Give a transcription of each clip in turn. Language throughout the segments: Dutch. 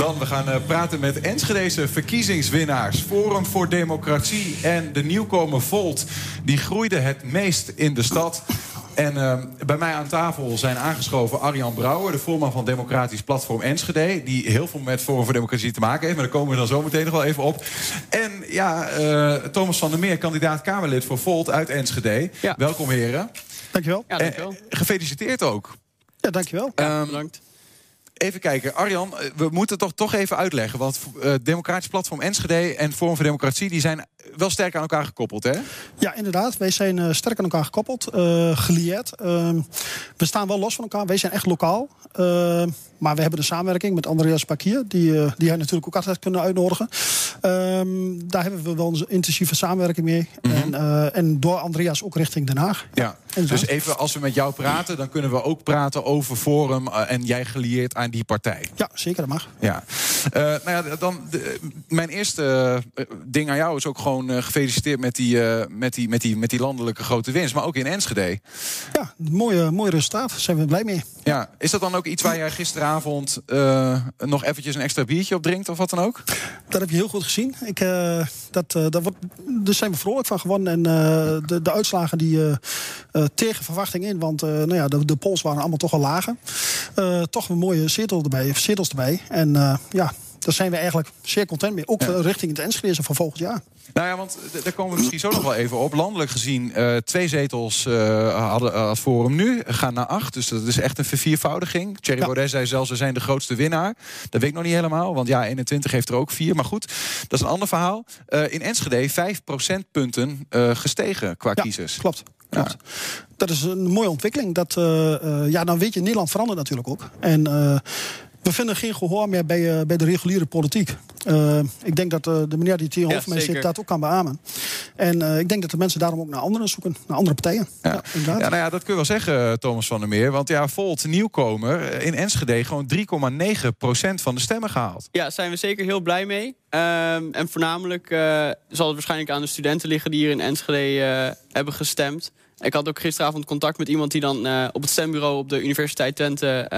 Dan, we gaan uh, praten met Enschedese verkiezingswinnaars. Forum voor Democratie en de nieuwkomer Volt. Die groeide het meest in de stad. En uh, bij mij aan tafel zijn aangeschoven Arjan Brouwer, de voorman van Democratisch Platform Enschede. Die heel veel met Forum voor Democratie te maken heeft, maar daar komen we dan zo meteen nog wel even op. En ja, uh, Thomas van der Meer, kandidaat Kamerlid voor Volt uit Enschede. Ja. Welkom, heren. Dankjewel. Ja, dankjewel. Gefeliciteerd ook. Ja, dankjewel. Um, bedankt. Even kijken, Arjan, we moeten toch, toch even uitleggen. Want uh, Democratisch Platform Enschede en Forum voor Democratie... die zijn wel sterk aan elkaar gekoppeld, hè? Ja, inderdaad. Wij zijn uh, sterk aan elkaar gekoppeld, uh, gelieerd. we staan wel los van elkaar. Wij zijn echt lokaal. maar we hebben de samenwerking met Andreas Pakier... die, die hij natuurlijk ook altijd kunnen uitnodigen. Ehm, daar hebben we wel een intensieve samenwerking mee. Mm -hmm. en, en, door Andreas ook richting Den Haag. Ja, dus even als we met jou praten... dan kunnen we ook praten over Forum... en jij gelieerd aan die partij. Ja, zeker, dat mag. Ja. Uh, nou ja, dan de, mijn eerste uh, ding aan jou is ook gewoon uh, gefeliciteerd met die, met, die, met, die, met die landelijke grote winst. Maar ook in Enschede. Ja, mooie, mooi resultaat. Daar zijn we blij mee. Ja, is dat dan ook iets waar jij gisteravond nog eventjes een extra biertje op drinkt of wat dan ook? Dat heb je heel goed gezien. Ik, dat, dat wordt, daar zijn we vrolijk van gewonnen. En de, de uitslagen die tegen verwachting in. Want nou ja, de, de pols waren allemaal toch al lager. toch een mooie zetel erbij, zetels erbij. En ja, daar zijn we eigenlijk zeer content mee. Ook ja. richting het Enschede van volgend jaar. Nou ja, want daar komen we misschien zo nog wel even op. Landelijk gezien, uh, twee zetels uh, hadden uh, Forum nu. Gaan naar acht, dus dat is echt een verviervoudiging. Thierry ja. Baudet zei zelfs, we zijn de grootste winnaar. Dat weet ik nog niet helemaal, want ja, 21 heeft er ook vier. Maar goed, dat is een ander verhaal. in Enschede 5 procentpunten gestegen qua ja, kiezers. klopt. Klopt. Ja. Dat is een mooie ontwikkeling. Dat, ja, dan weet je, Nederland verandert natuurlijk ook. En we vinden geen gehoor meer bij, uh, bij de reguliere politiek. Uh, ik denk dat uh, de meneer die tegenover ja, mij zit dat ook kan beamen. En ik denk dat de mensen daarom ook naar anderen zoeken, naar andere partijen. Ja, ja, ja nou ja, dat kun je wel zeggen, Thomas van der Meer. Want ja, Volt, nieuwkomer, in Enschede gewoon 3,9% van de stemmen gehaald. Ja, daar zijn we zeker heel blij mee. Um, en voornamelijk zal het waarschijnlijk aan de studenten liggen die hier in Enschede hebben gestemd. Ik had ook gisteravond contact met iemand die dan uh, op het stembureau op de Universiteit Twente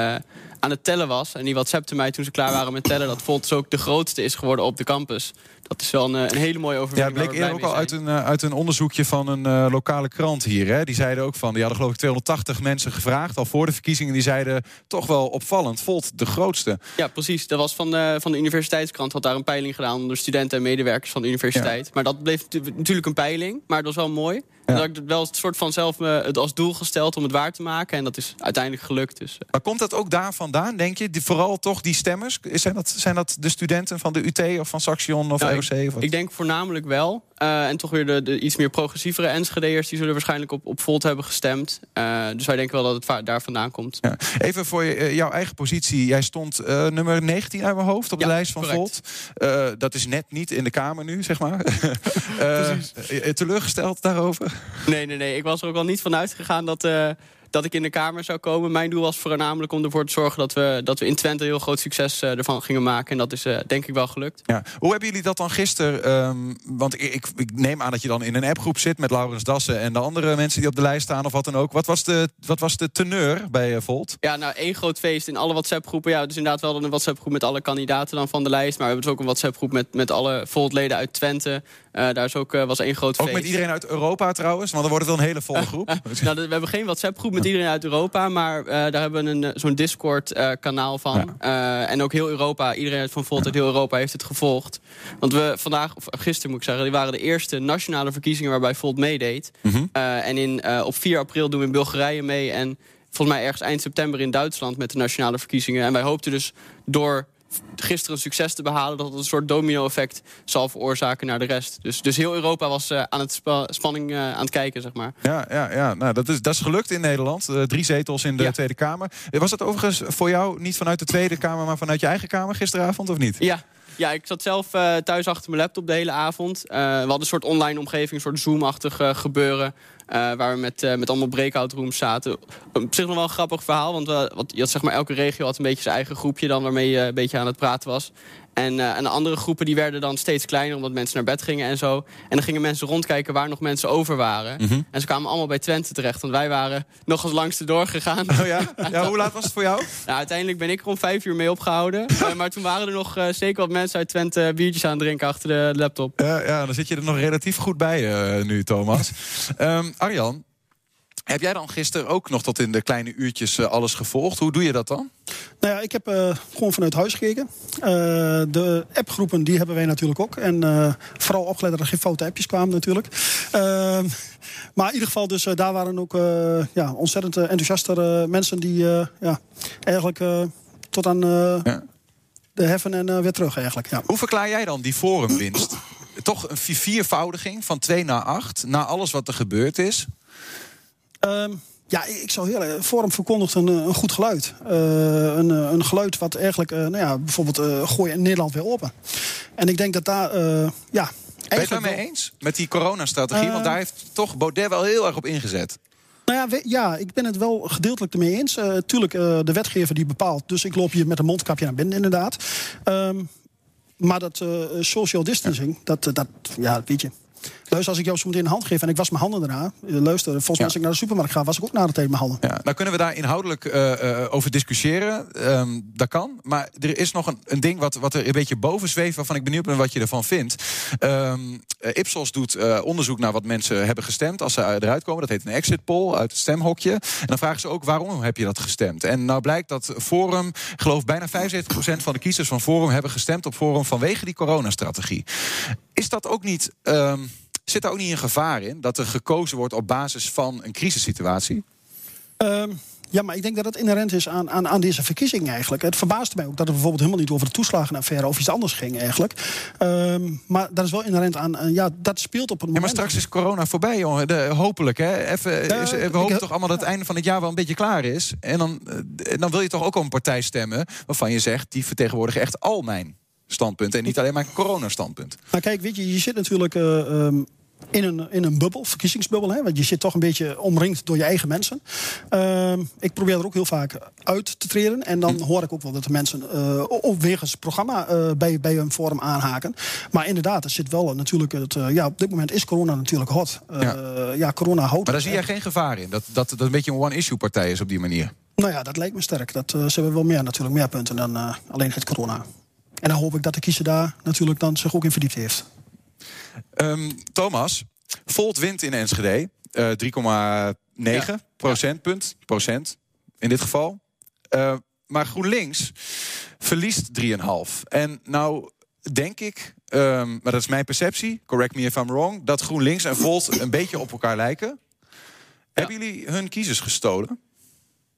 aan het tellen was. En die WhatsAppte mij toen ze klaar waren met tellen dat Volt ook de grootste is geworden op de campus. Dat is wel een, een hele mooie overwinning. Ja, het bleek eerder ook al uit een, uh, uit een onderzoekje van een uh, lokale krant hier. Hè. Die zeiden ook van, die hadden geloof ik 280 mensen gevraagd al voor de verkiezingen. Die zeiden toch wel opvallend, Volt de grootste. Ja, precies. Dat was van de, van de universiteitskrant. Had daar een peiling gedaan onder studenten en medewerkers van de universiteit. Ja. Maar dat bleef natuurlijk een peiling. Maar het was wel mooi. Ja. Dat ik wel het soort van zelf me het als doel gesteld om het waar te maken. En dat is uiteindelijk gelukt. Dus. Maar komt dat ook daar vandaan, denk je? Die, vooral toch die stemmers? Zijn dat, zijn dat de studenten van de UT of van Saxion of nou, ROC? Ik, ik denk voornamelijk wel. Uh, en toch weer de, de, iets meer progressievere Enschede'ers... die zullen waarschijnlijk op, op Volt hebben gestemd. Uh, dus wij denken wel dat het daar vandaan komt. Ja. Even voor je, uh, jouw eigen positie. Jij stond nummer 19 uit mijn hoofd op de ja, lijst van correct. Volt. dat is net niet in de Kamer nu, zeg maar. teleurgesteld daarover? Nee, nee, nee. Ik was er ook al niet van uitgegaan dat dat ik in de Kamer zou komen. Mijn doel was voornamelijk om ervoor te zorgen dat we, dat we in Twente heel groot succes uh, ervan gingen maken. En dat is uh, denk ik wel gelukt. Ja. Hoe hebben jullie dat dan gisteren? Um, want ik, ik, neem aan dat je dan in een appgroep zit met Laurens Dassen en de andere mensen die op de lijst staan of wat dan ook. Wat was de, wat was de teneur bij uh, Volt? Ja, nou één groot feest in alle WhatsApp-groepen. Ja, dus inderdaad wel een WhatsApp-groep met alle kandidaten dan van de lijst. Maar we hebben dus ook een WhatsApp-groep met, met alle Volt-leden uit Twente. daar is ook, was één groot ook feest. met iedereen uit Europa trouwens? Want dan wordt het wel een hele volle groep. nou, we hebben geen WhatsApp-groep met iedereen uit Europa. Maar uh, daar hebben we een, zo'n Discord-kanaal uh, van. En ook heel Europa, iedereen van Volt uit heel Europa heeft het gevolgd. Want we vandaag, of gisteren moet ik zeggen... die waren de eerste nationale verkiezingen waarbij Volt meedeed. -hmm. en in, op 4 april doen we in Bulgarije mee... en volgens mij ergens eind september in Duitsland met de nationale verkiezingen. En wij hoopten dus door gisteren een succes te behalen... dat het een soort domino-effect zal veroorzaken naar de rest. Dus, dus heel Europa was uh, aan het spa spanning uh, aan het kijken, zeg maar. Ja, ja, ja. Nou, dat, is, dat is gelukt in Nederland. Uh, drie zetels in de ja. Tweede Kamer. Was dat overigens voor jou niet vanuit de Tweede Kamer... maar vanuit je eigen Kamer gisteravond, of niet? Ja, ja, ik zat zelf uh, thuis achter mijn laptop de hele avond. Uh, we hadden een soort online omgeving, een soort Zoom-achtig uh, gebeuren. Waar we met, met allemaal breakout rooms zaten. Op zich nog wel een grappig verhaal. Want wat, je had, zeg maar, elke regio had een beetje zijn eigen groepje dan waarmee je een beetje aan het praten was. En, uh, en de andere groepen die werden dan steeds kleiner omdat mensen naar bed gingen en zo. En dan gingen mensen rondkijken waar nog mensen over waren. Mhm. En ze kwamen allemaal bij Twente terecht. Want wij waren nog als langste doorgegaan. Oh ja? ja? Hoe laat was het voor jou? Nou, uiteindelijk ben ik er om vijf uur mee opgehouden. uh, maar toen waren er nog uh, zeker wat mensen uit Twente biertjes aan het drinken achter de laptop. Ja, ja dan zit je er nog relatief goed bij nu, Thomas. um, Arjan, heb jij dan gisteren ook nog tot in de kleine uurtjes uh, alles gevolgd? Hoe doe je dat dan? Nou ja, ik heb uh, gewoon vanuit huis gekeken. Uh, de appgroepen die hebben wij natuurlijk ook. En vooral opgelet dat er geen foute appjes kwamen natuurlijk. Ehm, maar in ieder geval, dus, daar waren ook ja, ontzettend enthousiaste mensen... die ja, eigenlijk tot aan ja. de heffen en weer terug eigenlijk. Ja. Hoe verklaar jij dan die forumwinst? Toch een viervoudiging van 2 naar 8, na alles wat er gebeurd is... Um, ja, ik zou heel erg. Forum verkondigt een, een goed geluid. Uh, een, een geluid wat eigenlijk, uh, nou ja, bijvoorbeeld uh, gooi in Nederland weer open. En ik denk dat daar, ja. Ben je het daarmee eens? Met die coronastrategie? Want daar heeft toch Baudet wel heel erg op ingezet. Nou ja, ja, ik ben het wel gedeeltelijk ermee eens. Tuurlijk, de wetgever die bepaalt. Dus ik loop hier met een mondkapje naar binnen, inderdaad. Um, maar dat uh, social distancing, dat, dat, ja, weet je. Luister, als ik jou zo meteen een hand geef en ik was mijn handen daarna. Luister, volgens mij als ik naar de supermarkt ga, was ik ook na de tijd mijn handen. Ja, nou kunnen we daar inhoudelijk uh, over discussiëren. Um, dat kan. Maar er is nog een, een ding wat, wat er een beetje boven zweeft... waarvan ik benieuwd ben wat je ervan vindt. Um, Ipsos doet uh, onderzoek naar wat mensen hebben gestemd... als ze eruit komen. Dat heet een exit poll uit het stemhokje. En dan vragen ze ook waarom heb je dat gestemd. En nou blijkt dat Forum, geloof bijna 75% van de kiezers van Forum... hebben gestemd op Forum vanwege die coronastrategie. Is dat ook niet... Um, Zit daar ook niet een gevaar in dat er gekozen wordt op basis van een crisissituatie? Um, ja, maar ik denk dat het inherent is aan, aan, aan deze verkiezing eigenlijk. Het verbaasde mij ook dat het bijvoorbeeld helemaal niet over de toeslagenaffaire of iets anders ging eigenlijk. Um, maar dat is wel inherent aan, uh, ja, dat speelt op een moment. Ja, maar straks is corona voorbij, jongen. De, hopelijk, hè. Even, is, we hopen toch allemaal dat het einde van het jaar wel een beetje klaar is. En dan, uh, dan wil je toch ook op een partij stemmen waarvan je zegt, die vertegenwoordigen echt al mijn standpunten. En niet alleen maar een coronastandpunt. Nou kijk, weet je, je zit natuurlijk... Uh, um, in een, in een bubbel, verkiezingsbubbel. Hè? Want je zit toch een beetje omringd door je eigen mensen. Uh, ik probeer er ook heel vaak uit te treden. En dan hoor ik ook wel dat de mensen uh, op wegens programma uh, bij, bij een forum aanhaken. Maar inderdaad, er zit wel natuurlijk... Het, ja, op dit moment is corona natuurlijk hot. Ja. ja. corona houdt... Maar daar zie jij geen gevaar in? Dat, dat, dat een beetje een one-issue partij is op die manier? Nou ja, dat lijkt me sterk. Dat, ze hebben wel meer, natuurlijk meer punten dan alleen het corona. En dan hoop ik dat de kiezer daar natuurlijk dan zich ook in verdiept heeft. Um, Thomas, Volt wint in Enschede. Uh, 3,9 ja. procentpunt. Procent in dit geval. Uh, maar GroenLinks verliest 3,5. En nou denk ik, um, maar dat is mijn perceptie, correct me if I'm wrong, dat GroenLinks en Volt een beetje op elkaar lijken. Ja. Hebben jullie hun kiezers gestolen?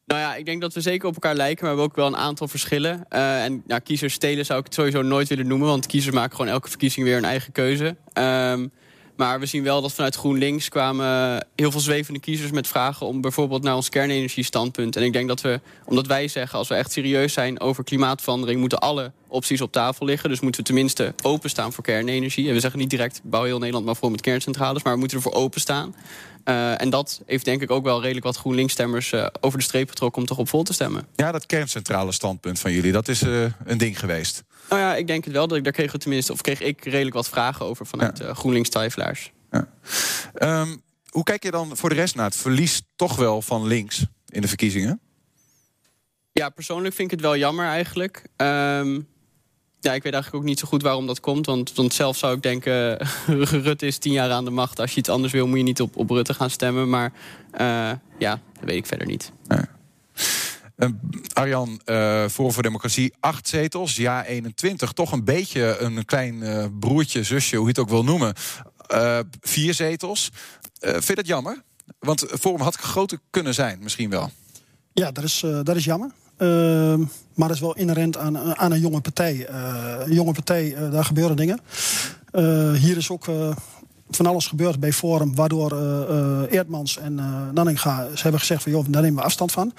Nou ja, ik denk dat we zeker op elkaar lijken, maar we hebben ook wel een aantal verschillen. Uh, en ja, kiezers stelen zou ik het sowieso nooit willen noemen, want kiezers maken gewoon elke verkiezing weer een eigen keuze. Um, maar we zien wel dat vanuit GroenLinks kwamen heel veel zwevende kiezers met vragen om bijvoorbeeld naar ons kernenergiestandpunt. En ik denk dat we, omdat wij zeggen, als we echt serieus zijn over klimaatverandering, moeten alle opties op tafel liggen. Dus moeten we tenminste openstaan voor kernenergie. En we zeggen niet direct bouw heel Nederland maar voor met kerncentrales, maar we moeten ervoor openstaan. Uh, en dat heeft denk ik ook wel redelijk wat GroenLinks-stemmers uh, over de streep getrokken om toch op vol te stemmen. Ja, dat kerncentrale standpunt van jullie, dat is uh, een ding geweest. Nou ja, ik denk het wel. Dat ik, daar kreeg, we tenminste, of kreeg ik redelijk wat vragen over vanuit ja. GroenLinks-twijfelaars. Ja. Um, hoe kijk je dan voor de rest naar het verlies toch wel van links in de verkiezingen? Ja, persoonlijk vind ik het wel jammer eigenlijk. Um, ja, ik weet eigenlijk ook niet zo goed waarom dat komt. Want, want zelf zou ik denken, Rutte is tien jaar aan de macht. Als je iets anders wil, moet je niet op, op Rutte gaan stemmen. Maar uh, ja, dat weet ik verder niet. Uh, Arjan, uh, Forum voor Democratie, acht zetels. Ja, 21. Toch een beetje een klein uh, broertje, zusje, hoe je het ook wil noemen. vier zetels. vind je dat jammer? Want Forum had groter kunnen zijn, misschien wel. Ja, dat is, dat is jammer. Uh, maar dat is wel inherent aan, aan een jonge partij. Uh, een jonge partij, uh, daar gebeuren dingen. Uh, hier is ook van alles gebeurd bij Forum... waardoor Eerdmans en Nanninga ze hebben gezegd van... joh, daar nemen we afstand van.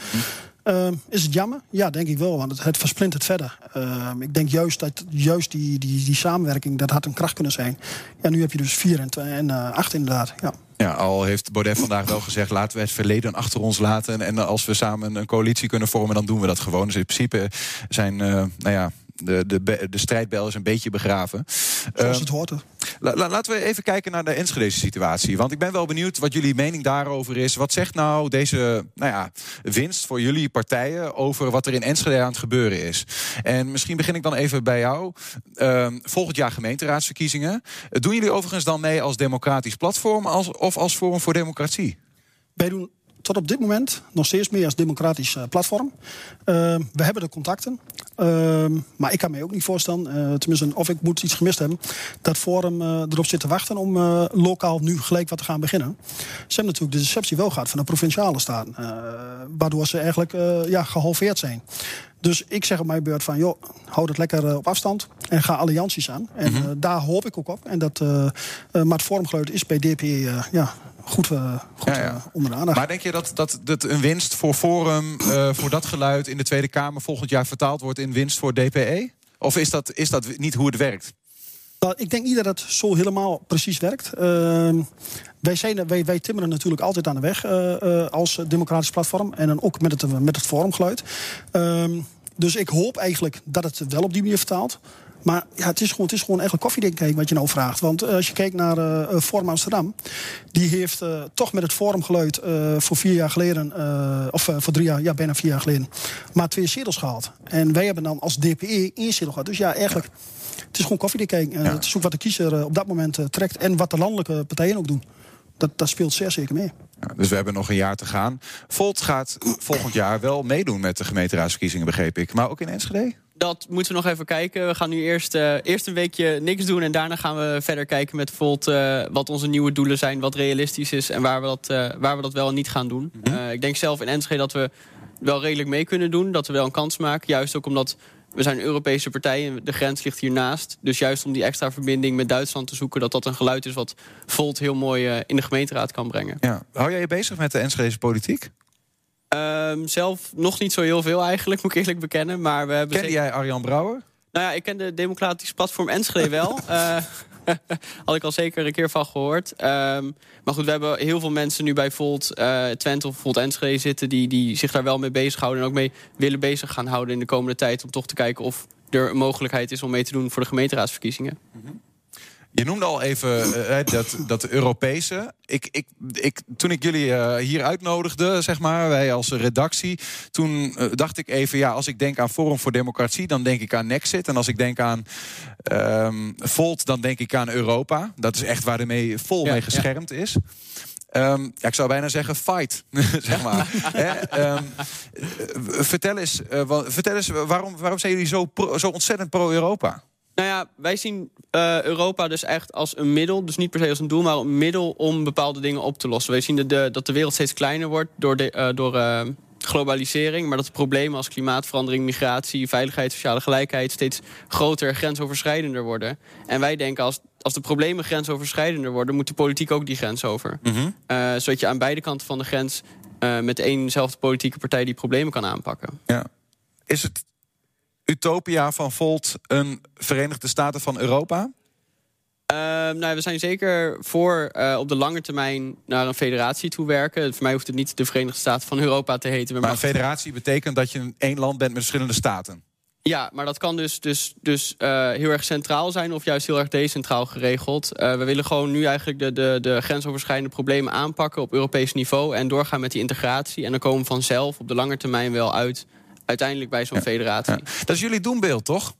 Ehm, is het jammer? Ja, denk ik wel, want het, het versplintert verder. Ehm, ik denk juist dat juist die, die, die samenwerking, dat had een kracht kunnen zijn. Ja, nu heb je dus vier en, en eh, acht inderdaad. Ja. Ja, al heeft Baudet vandaag wel gezegd... laten we het verleden achter ons laten... en als we samen een coalitie kunnen vormen, dan doen we dat gewoon. Dus in principe zijn, eh, nou ja... De, de, de strijdbel is een beetje begraven. Zoals Ehm, het hoort. La- la- laten we even kijken naar de Enschedeze situatie. Want ik ben wel benieuwd wat jullie mening daarover is. Wat zegt nou deze nou ja, winst voor jullie partijen over wat er in Enschede aan het gebeuren is? En misschien begin ik dan even bij jou. Ehm, volgend jaar gemeenteraadsverkiezingen. Doen jullie overigens dan mee als democratisch platform als, of als Forum voor Democratie? Wij doen tot op dit moment nog steeds meer als democratisch eh, platform. Ehm, we hebben de contacten. Ehm, maar ik kan me ook niet voorstellen, eh, tenminste, of ik moet iets gemist hebben, dat Forum eh, erop zit te wachten om eh, lokaal nu gelijk wat te gaan beginnen. Ze hebben natuurlijk de deceptie wel gehad van de provinciale staten, eh, waardoor ze eigenlijk eh, ja, gehalveerd zijn. Dus ik zeg op mijn beurt van, joh, houd het lekker eh, op afstand en ga allianties aan. En Mhm. eh, daar hoop ik ook op. En dat, eh, eh, maar het vormgeluid is bij DPE eh, ja, goed, eh, goed eh, onder de aandacht. Maar denk je dat, dat, dat een winst voor Forum, eh, voor dat geluid in de Tweede Kamer volgend jaar vertaald wordt in winst voor DPE? Of is dat, is dat niet hoe het werkt? Nou, ik denk niet dat het zo helemaal precies werkt. Ehm, wij, zijn, wij, wij timmeren natuurlijk altijd aan de weg als democratisch platform. En dan ook met het, met het forumgeluid. Ehm, dus ik hoop eigenlijk dat het wel op die manier vertaalt. Maar ja, het is gewoon, het is gewoon eigenlijk koffiedik wat je nou vraagt. Want eh, als je kijkt naar eh, Forum Amsterdam... die heeft toch met het forumgeluid voor vier jaar geleden... of voor drie jaar, ja, bijna vier jaar geleden... maar twee zetels gehaald. En wij hebben dan als DPE één zetel gehad. Dus ja, eigenlijk... Het is gewoon koffiedik kijken. Ja. Het is ook wat de kiezer op dat moment trekt. En wat de landelijke partijen ook doen. Dat, dat speelt zeer zeker mee. Ja, dus we hebben nog een jaar te gaan. Volt gaat volgend jaar wel meedoen met de gemeenteraadsverkiezingen, begreep ik. Maar ook in Enschede? Dat moeten we nog even kijken. We gaan nu eerst, eh, eerst een weekje niks doen. En daarna gaan we verder kijken met Volt eh, wat onze nieuwe doelen zijn. Wat realistisch is en waar we dat, eh, waar we dat wel en niet gaan doen. Eh, ik denk zelf in Enschede dat we wel redelijk mee kunnen doen. Dat we wel een kans maken. Juist ook omdat we zijn een Europese partij en de grens ligt hiernaast. Dus juist om die extra verbinding met Duitsland te zoeken... dat dat een geluid is wat Volt heel mooi in de gemeenteraad kan brengen. Ja. Hou jij je bezig met de Enschedese politiek? Ehm, zelf nog niet zo heel veel eigenlijk, moet ik eerlijk bekennen. Maar we hebben Kende jij Arjan Brouwer? Nou ja, ik ken de Democratisch Platform Enschede wel. Eh, had ik al zeker een keer van gehoord. Ehm, maar goed, we hebben heel veel mensen nu bij Volt eh, Twente of Volt Enschede zitten... Die, die zich daar wel mee bezighouden en ook mee willen bezig gaan houden in de komende tijd... om toch te kijken of er een mogelijkheid is om mee te doen voor de gemeenteraadsverkiezingen. Je noemde al even eh, dat, dat Europese. Ik, ik, ik, toen ik jullie eh, hier uitnodigde, zeg maar, wij als redactie... toen eh, dacht ik even, ja, als ik denk aan Forum voor Democratie... dan denk ik aan Nexit. En als ik denk aan ehm, Volt, dan denk ik aan Europa. Dat is echt waar de mee, vol Ja, mee ja. geschermd is. Ehm, ja, ik zou bijna zeggen fight, zeg maar. Ehm, eh, vertel eens, vertel eens waarom, waarom zijn jullie zo, pro- zo ontzettend pro-Europa? Nou ja, wij zien eh, Europa dus echt als een middel. Dus niet per se als een doel, maar een middel om bepaalde dingen op te lossen. Wij zien de, de- dat de wereld steeds kleiner wordt door, de, eh, door eh, globalisering. Maar dat de problemen als klimaatverandering, migratie, veiligheid, sociale gelijkheid... steeds groter en grensoverschrijdender worden. En wij denken als, als de problemen grensoverschrijdender worden... moet de politiek ook die grens over. Eh, zodat je aan beide kanten van de grens... met éénzelfde politieke partij die problemen kan aanpakken. Ja. Is het utopia van Volt een Verenigde Staten van Europa? Ehm, nou, we zijn zeker voor eh, op de lange termijn naar een federatie toe werken. Voor mij hoeft het niet de Verenigde Staten van Europa te heten. Maar een federatie betekent dat je een één land bent met verschillende staten. Ja, maar dat kan dus, dus, dus eh, heel erg centraal zijn of juist heel erg decentraal geregeld. Eh, we willen gewoon nu eigenlijk de, de, de grensoverschrijdende problemen aanpakken op Europees niveau en doorgaan met die integratie. En dan komen we vanzelf op de lange termijn wel uit uiteindelijk bij zo'n federatie. Ja. Dat is jullie doembeeld, toch?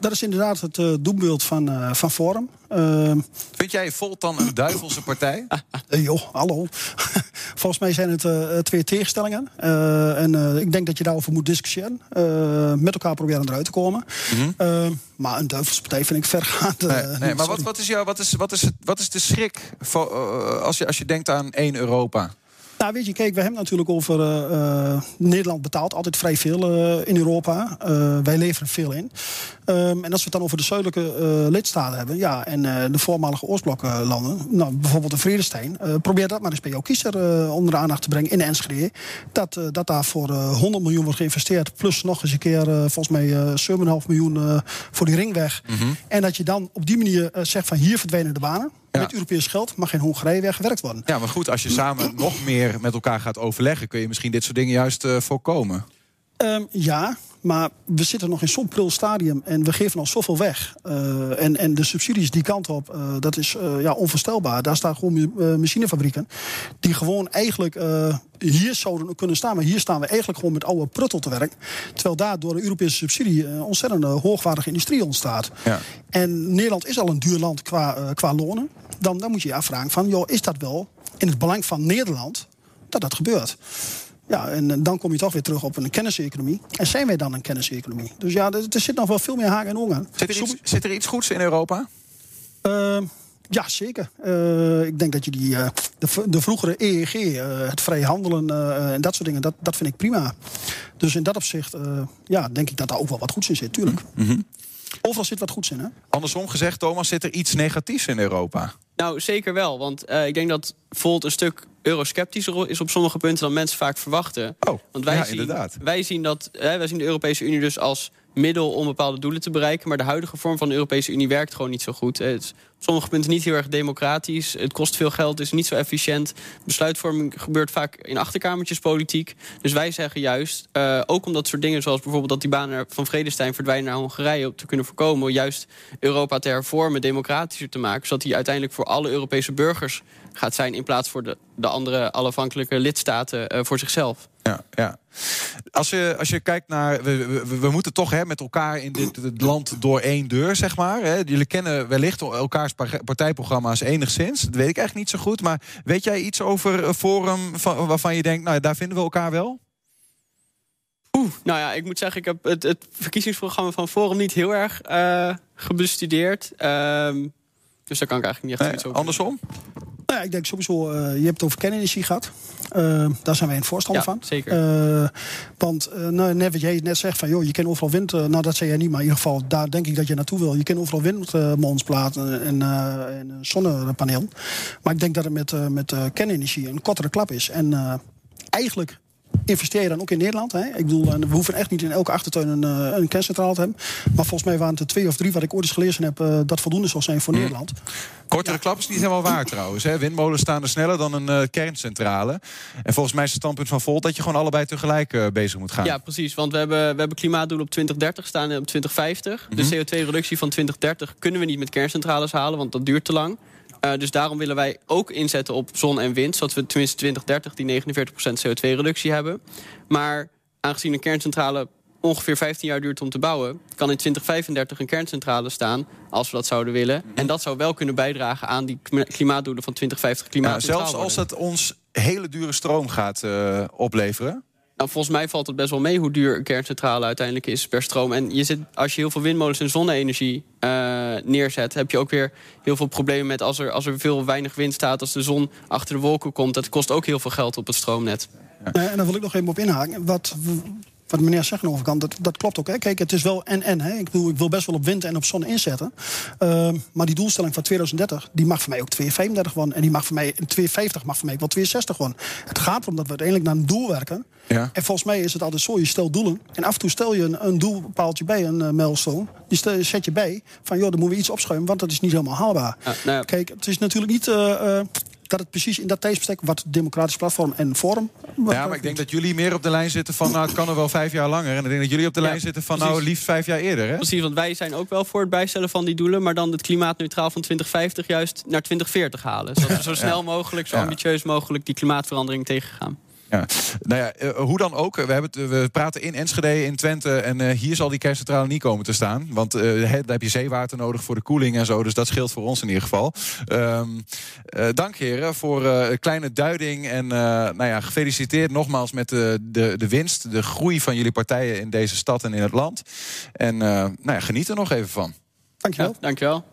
Dat is inderdaad het eh, doelbeeld van, eh, van Forum. Ehm, Vind jij Volt dan een duivelse partij? Eh, joh, hallo. Volgens mij zijn het eh, twee tegenstellingen. Eh, en eh, ik denk dat je daarover moet discussiëren. Eh, met elkaar proberen eruit te komen. Eh, maar een duivelspartij vind ik vergaand. Mhm. Nee, nee, maar wat, sorry. wat, is jou, wat, is, wat, is het, wat is de schrik voor, als, je, als je denkt aan één Europa? Nou, weet je, kijk, we hebben natuurlijk over. eh, Nederland betaalt altijd vrij veel eh, in Europa. Eh, wij leveren veel in. Ehm, en als we het dan over de zuidelijke uh, lidstaten hebben, ja, en uh, de voormalige Oostbloklanden, nou, bijvoorbeeld de Vredestein, uh, probeer dat maar eens bij jouw kiezer onder de aandacht te brengen in de Enschede. Dat, dat daar voor 100 miljoen wordt geïnvesteerd, plus nog eens een keer volgens mij 7,5 miljoen voor die ringweg. Mm -hmm. En dat je dan op die manier zegt van hier verdwijnen de banen. Ja. Met Europees geld mag in Hongarije weer gewerkt worden. Ja, maar goed, als je samen nog meer met elkaar gaat overleggen, kun je misschien dit soort dingen juist voorkomen. Um, ja, maar we zitten nog in zo'n pril stadium en we geven al zoveel weg. Uh, en, en de subsidies die kant op, uh, dat is uh, ja, onvoorstelbaar. Daar staan gewoon machinefabrieken die gewoon eigenlijk hier zouden kunnen staan. Maar hier staan we eigenlijk gewoon met oude pruttel te werk. Terwijl daar door de Europese subsidie een ontzettend hoogwaardige industrie ontstaat. Ja. En Nederland is al een duur land qua, qua lonen. Dan, dan moet je je afvragen van, joh, is dat wel in het belang van Nederland dat dat gebeurt? Ja, en dan kom je toch weer terug op een kenniseconomie. En zijn wij dan een kenniseconomie? Dus ja, er, er zit nog wel veel meer haken en ongen. Zit er iets, zit er iets goeds in Europa? Uh, ja, zeker. Uh, ik denk dat je die, uh, de, de, vroegere EEG, uh, het vrij handelen en dat soort dingen, dat, dat vind ik prima. Dus in dat opzicht, ja, denk ik dat daar ook wel wat goeds in zit, tuurlijk. Mm -hmm. Overal zit wat goeds in, hè? Andersom gezegd, Thomas, zit er iets negatiefs in Europa? Nou, zeker wel. Want ik denk dat bijvoorbeeld een stuk eurosceptischer is op sommige punten dan mensen vaak verwachten. Oh, Want wij, ja, zien, inderdaad. wij zien dat hè, wij zien de Europese Unie dus als middel om bepaalde doelen te bereiken. Maar de huidige vorm van de Europese Unie werkt gewoon niet zo goed. Het is op sommige punten niet heel erg democratisch. Het kost veel geld, is niet zo efficiënt. Besluitvorming gebeurt vaak in achterkamertjes politiek. Dus wij zeggen juist, uh, ook omdat soort dingen zoals bijvoorbeeld dat die banen van Vredestein verdwijnen naar Hongarije te kunnen voorkomen, juist Europa te hervormen, democratischer te maken, zodat die uiteindelijk voor alle Europese burgers gaat zijn in plaats voor de, de andere onafhankelijke lidstaten uh, voor zichzelf. Ja, ja. Als, je, als je kijkt naar. We, we, we moeten toch hè, met elkaar in dit, land door één deur, zeg maar. Hè. Jullie kennen wellicht elkaars partijprogramma's enigszins. Dat weet ik echt niet zo goed. Maar weet jij iets over een forum van, waarvan je denkt, nou daar vinden we elkaar wel? Oeh, nou ja, ik moet zeggen, ik heb het, het verkiezingsprogramma van Forum niet heel erg uh, gebestudeerd. Uh, dus daar kan ik eigenlijk niet echt nee, iets over. Andersom? Nou ja, ik denk sowieso, uh, je hebt het over kernenergie gehad. Uh, daar zijn wij een voorstander ja, van. Zeker. Uh, want nou, net wat jij net zegt van joh, je kan overal wind. nou, dat zei jij niet, maar in ieder geval, daar denk ik dat je naartoe wil. Je kan overal windmolens plaatsen en, en een zonnepaneel. Maar ik denk dat het met, met kernenergie een kortere klap is. En eigenlijk investeer je dan ook in Nederland. Hè? Ik bedoel, we hoeven echt niet in elke achtertuin een, eh, een kerncentrale te hebben. Maar volgens mij waren het er twee of drie wat ik ooit eens gelezen heb... Uh, dat voldoende zal zijn voor mm. Nederland. Kortere ja. klap is niet helemaal waar trouwens. Hè? Windmolens staan er sneller dan een uh, kerncentrale. En volgens mij is het standpunt van Volt... dat je gewoon allebei tegelijk uh, bezig moet gaan. Ja, precies. Want we hebben, we hebben klimaatdoelen op 2030 staan en op 2050. Mm -hmm. De CO2-reductie van 2030 kunnen we niet met kerncentrales halen... want dat duurt te lang. Uh, dus daarom willen wij ook inzetten op zon en wind... zodat we tenminste 2030 die 49% CO2-reductie hebben. Maar aangezien een kerncentrale ongeveer 15 jaar duurt om te bouwen... kan in 2035 een kerncentrale staan, als we dat zouden willen. Mhm. En dat zou wel kunnen bijdragen aan die klimaatdoelen van 2050 klimaat. Ja, zelfs als het ons hele dure stroom gaat uh, opleveren... Nou, volgens mij valt het best wel mee hoe duur een kerncentrale uiteindelijk is per stroom. En je zit, als je heel veel windmolens en zonne-energie uh, neerzet, heb je ook weer heel veel problemen met als er, als er veel weinig wind staat, als de zon achter de wolken komt. Dat kost ook heel veel geld op het stroomnet. Uh, en dan wil ik nog even op inhaken. Wat, wat meneer zegt aan de overkant, dat, dat klopt ook. Hè. Kijk, het is wel en-en. Ik bedoel, ik wil best wel op wind en op zon inzetten. Uh, maar die doelstelling van 2030, die mag voor mij ook 235 worden. En die mag voor mij, 250 mag voor mij wel 260 worden. Het gaat erom dat we uiteindelijk naar een doel werken. Ja. En volgens mij is het altijd zo, je stelt doelen. En af en toe stel je een, een doelpaaltje bij, een uh, milestone. Die stel, zet je bij van, joh, dan moeten we iets opschuiven, want dat is niet helemaal haalbaar. Ja, nou ja. Kijk, het is natuurlijk niet... Uh, dat het precies in dat tijdsbestek wat democratisch platform en forum. Ja, maar ik denk dat jullie meer op de lijn zitten van nou het kan er wel vijf jaar langer. En ik denk dat jullie op de ja, lijn zitten van precies. nou liefst vijf jaar eerder. Hè? Precies, want wij zijn ook wel voor het bijstellen van die doelen, maar dan het klimaatneutraal van 2050 juist naar 2040 halen. Zodat we zo snel mogelijk, zo ambitieus mogelijk die klimaatverandering tegengaan. Ja. Nou ja, uh, hoe dan ook. We, hebben het, we praten in Enschede, in Twente. En uh, hier zal die kerncentrale niet komen te staan. Want uh, daar heb je zeewater nodig voor de koeling en zo. Dus dat scheelt voor ons in ieder geval. Um, dank heren voor een kleine duiding. En nou ja, gefeliciteerd nogmaals met de, de, de winst. De groei van jullie partijen in deze stad en in het land. En nou ja, geniet er nog even van. Dankjewel. Ja, dankjewel.